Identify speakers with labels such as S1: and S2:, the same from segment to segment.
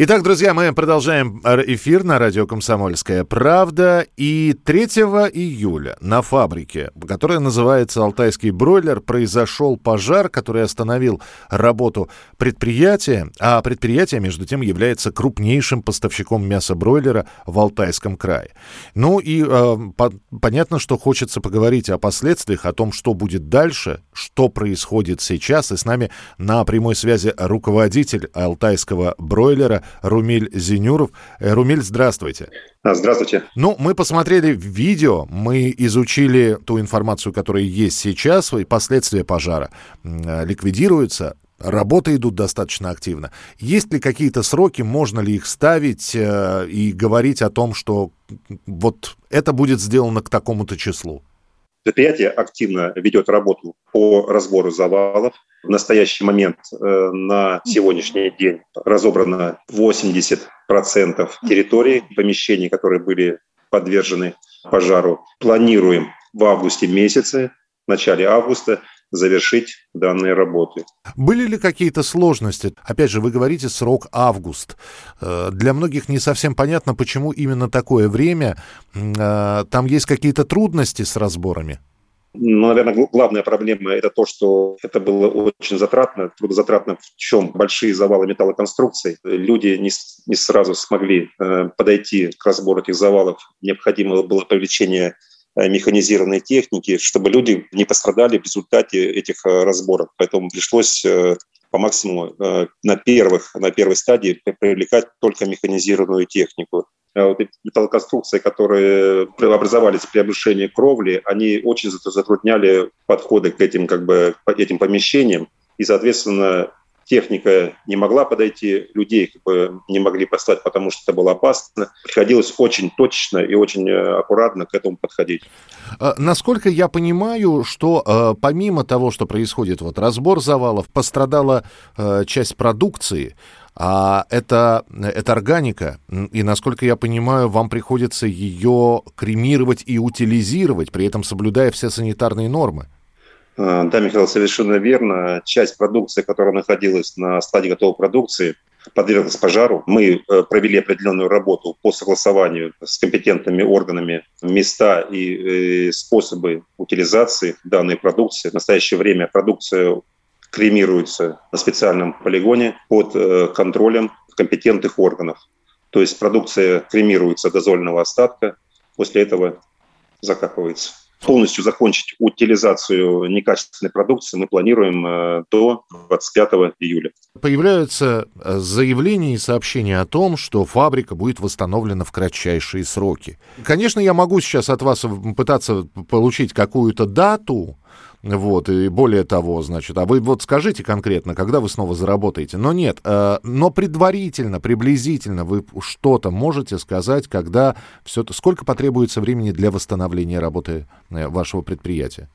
S1: Итак, друзья, мы продолжаем эфир на радио «Комсомольская правда». И 3 июля на фабрике, которая называется «Алтайский бройлер», произошел пожар, который остановил работу предприятия. А предприятие, между тем, является крупнейшим поставщиком мяса бройлера в Алтайском крае. Ну и э, по понятно, что хочется поговорить о последствиях, о том, что будет дальше, что происходит сейчас. И с нами на прямой связи руководитель Алтайского бройлера Румиль Зинюров. Э, Румиль, здравствуйте.
S2: А, здравствуйте.
S1: Ну, мы посмотрели видео, мы изучили ту информацию, которая есть сейчас, и последствия пожара э, ликвидируются. Работы идут достаточно активно. Есть ли какие-то сроки, можно ли их ставить э, и говорить о том, что вот это будет сделано к такому-то числу?
S2: Предприятие активно ведет работу по разбору завалов. В настоящий момент э, на сегодняшний день разобрано 80% территорий, помещений, которые были подвержены пожару. Планируем в августе месяце, в начале августа завершить данные работы.
S1: Были ли какие-то сложности? Опять же, вы говорите срок август. Э, для многих не совсем понятно, почему именно такое время. Э, там есть какие-то трудности с разборами?
S2: Ну, наверное, главная проблема – это то, что это было очень затратно. Трудозатратно в чем? Большие завалы металлоконструкций. Люди не, не сразу смогли э, подойти к разбору этих завалов. Необходимо было привлечение механизированной техники, чтобы люди не пострадали в результате этих э, разборок. Поэтому пришлось э, по максимуму на, первых, на первой стадии привлекать только механизированную технику. Вот эти металлоконструкции, которые образовались при обрушении кровли, они очень затрудняли подходы к этим, как бы, этим помещениям. И, соответственно, техника не могла подойти, людей как бы не могли послать, потому что это было опасно. Приходилось очень точно и очень э, аккуратно к этому подходить.
S1: А, насколько я понимаю, что э, помимо того, что происходит вот разбор завалов, пострадала э, часть продукции, а это, это органика, и, насколько я понимаю, вам приходится ее кремировать и утилизировать, при этом соблюдая все санитарные нормы.
S2: Э, да, Михаил, совершенно верно. Часть продукции, которая находилась на стадии готовой продукции, подверглась пожару. Мы э, провели определенную работу по согласованию с компетентными органами места и э, способы утилизации данной продукции. В настоящее время продукция кремируется на специальном полигоне под контролем компетентных органов. То есть продукция кремируется до зольного остатка, после этого закапывается полностью закончить утилизацию некачественной продукции мы планируем э, до 25 июля.
S1: Появляются э, заявления и сообщения о том, что фабрика будет восстановлена в кратчайшие сроки. Конечно, я могу сейчас от вас пытаться получить какую-то дату, вот, и более того, значит, а вы вот скажите конкретно, когда вы снова заработаете. Но нет, э, но предварительно, приблизительно вы что-то можете сказать, когда все это, сколько потребуется времени для восстановления работы э, вашего предприятия?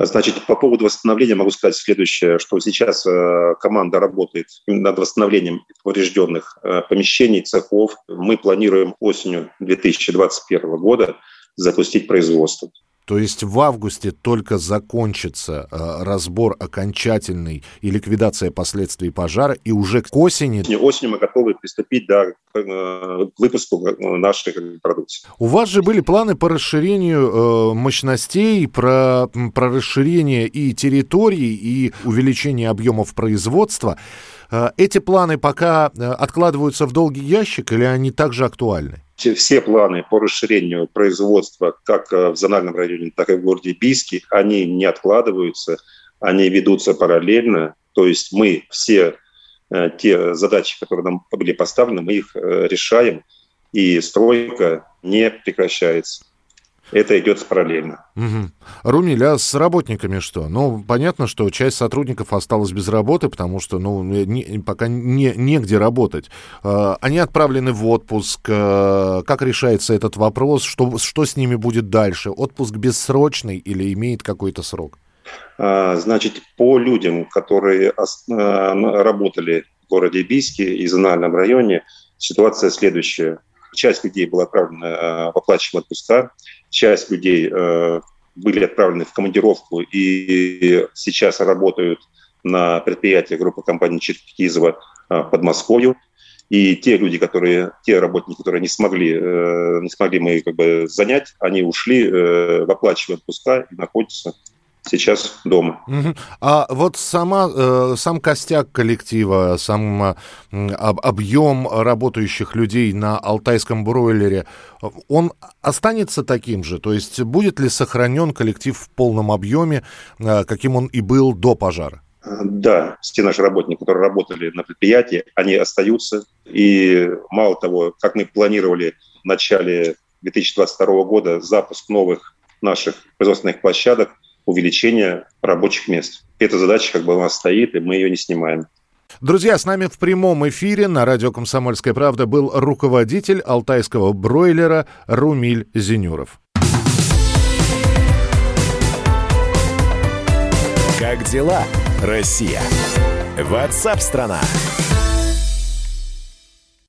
S2: Значит, по поводу восстановления могу сказать следующее, что сейчас э, команда работает над восстановлением поврежденных э, помещений, цехов. Мы планируем осенью 2021 года запустить производство.
S1: То есть в августе только закончится э, разбор окончательный и ликвидация последствий пожара, и уже к осени...
S2: Осенью мы готовы приступить да, к э, выпуску э, нашей продукции.
S1: У вас же были планы по расширению э, мощностей, про, про расширение и территорий, и увеличение объемов производства. Э, эти планы пока откладываются в долгий ящик или они также актуальны?
S2: Все планы по расширению производства как э, в зональном районе, так и в городе Бийске, они не откладываются, они ведутся параллельно. То есть мы все э, те задачи, которые нам были поставлены, мы их э, решаем, и стройка не прекращается это идет параллельно.
S1: Угу. Румиль, а с работниками что? Ну, понятно, что часть сотрудников осталась без работы, потому что, ну, не, пока не, негде работать. Э, они отправлены в отпуск. Э, как решается этот вопрос? Что, что с ними будет дальше? Отпуск бессрочный или имеет какой-то срок?
S2: А, значит, по людям, которые работали в городе Бийске и зональном районе, ситуация следующая часть людей была отправлена в оплачиваемые отпуска, часть людей э, были отправлены в командировку и сейчас работают на предприятии группы компании Черкизова а, под Москвою. И те люди, которые, те работники, которые не смогли, э, не смогли мы как бы занять, они ушли э, в оплачиваемые отпуска и находятся сейчас дома.
S1: Угу. А вот сама, э, сам костяк коллектива, сам э, об, объем работающих людей на алтайском бройлере, он останется таким же? То есть будет ли сохранен коллектив в полном объеме, э, каким он и был до пожара?
S2: Да, все наши работники, которые работали на предприятии, они остаются. И мало того, как мы планировали в начале 2022 года запуск новых наших производственных площадок, увеличение рабочих мест. Эта задача как бы у нас стоит, и мы ее не снимаем.
S1: Друзья, с нами в прямом эфире на радио «Комсомольская правда» был руководитель алтайского бройлера Румиль Зинюров.
S3: Как дела, Россия? Ватсап-страна! страна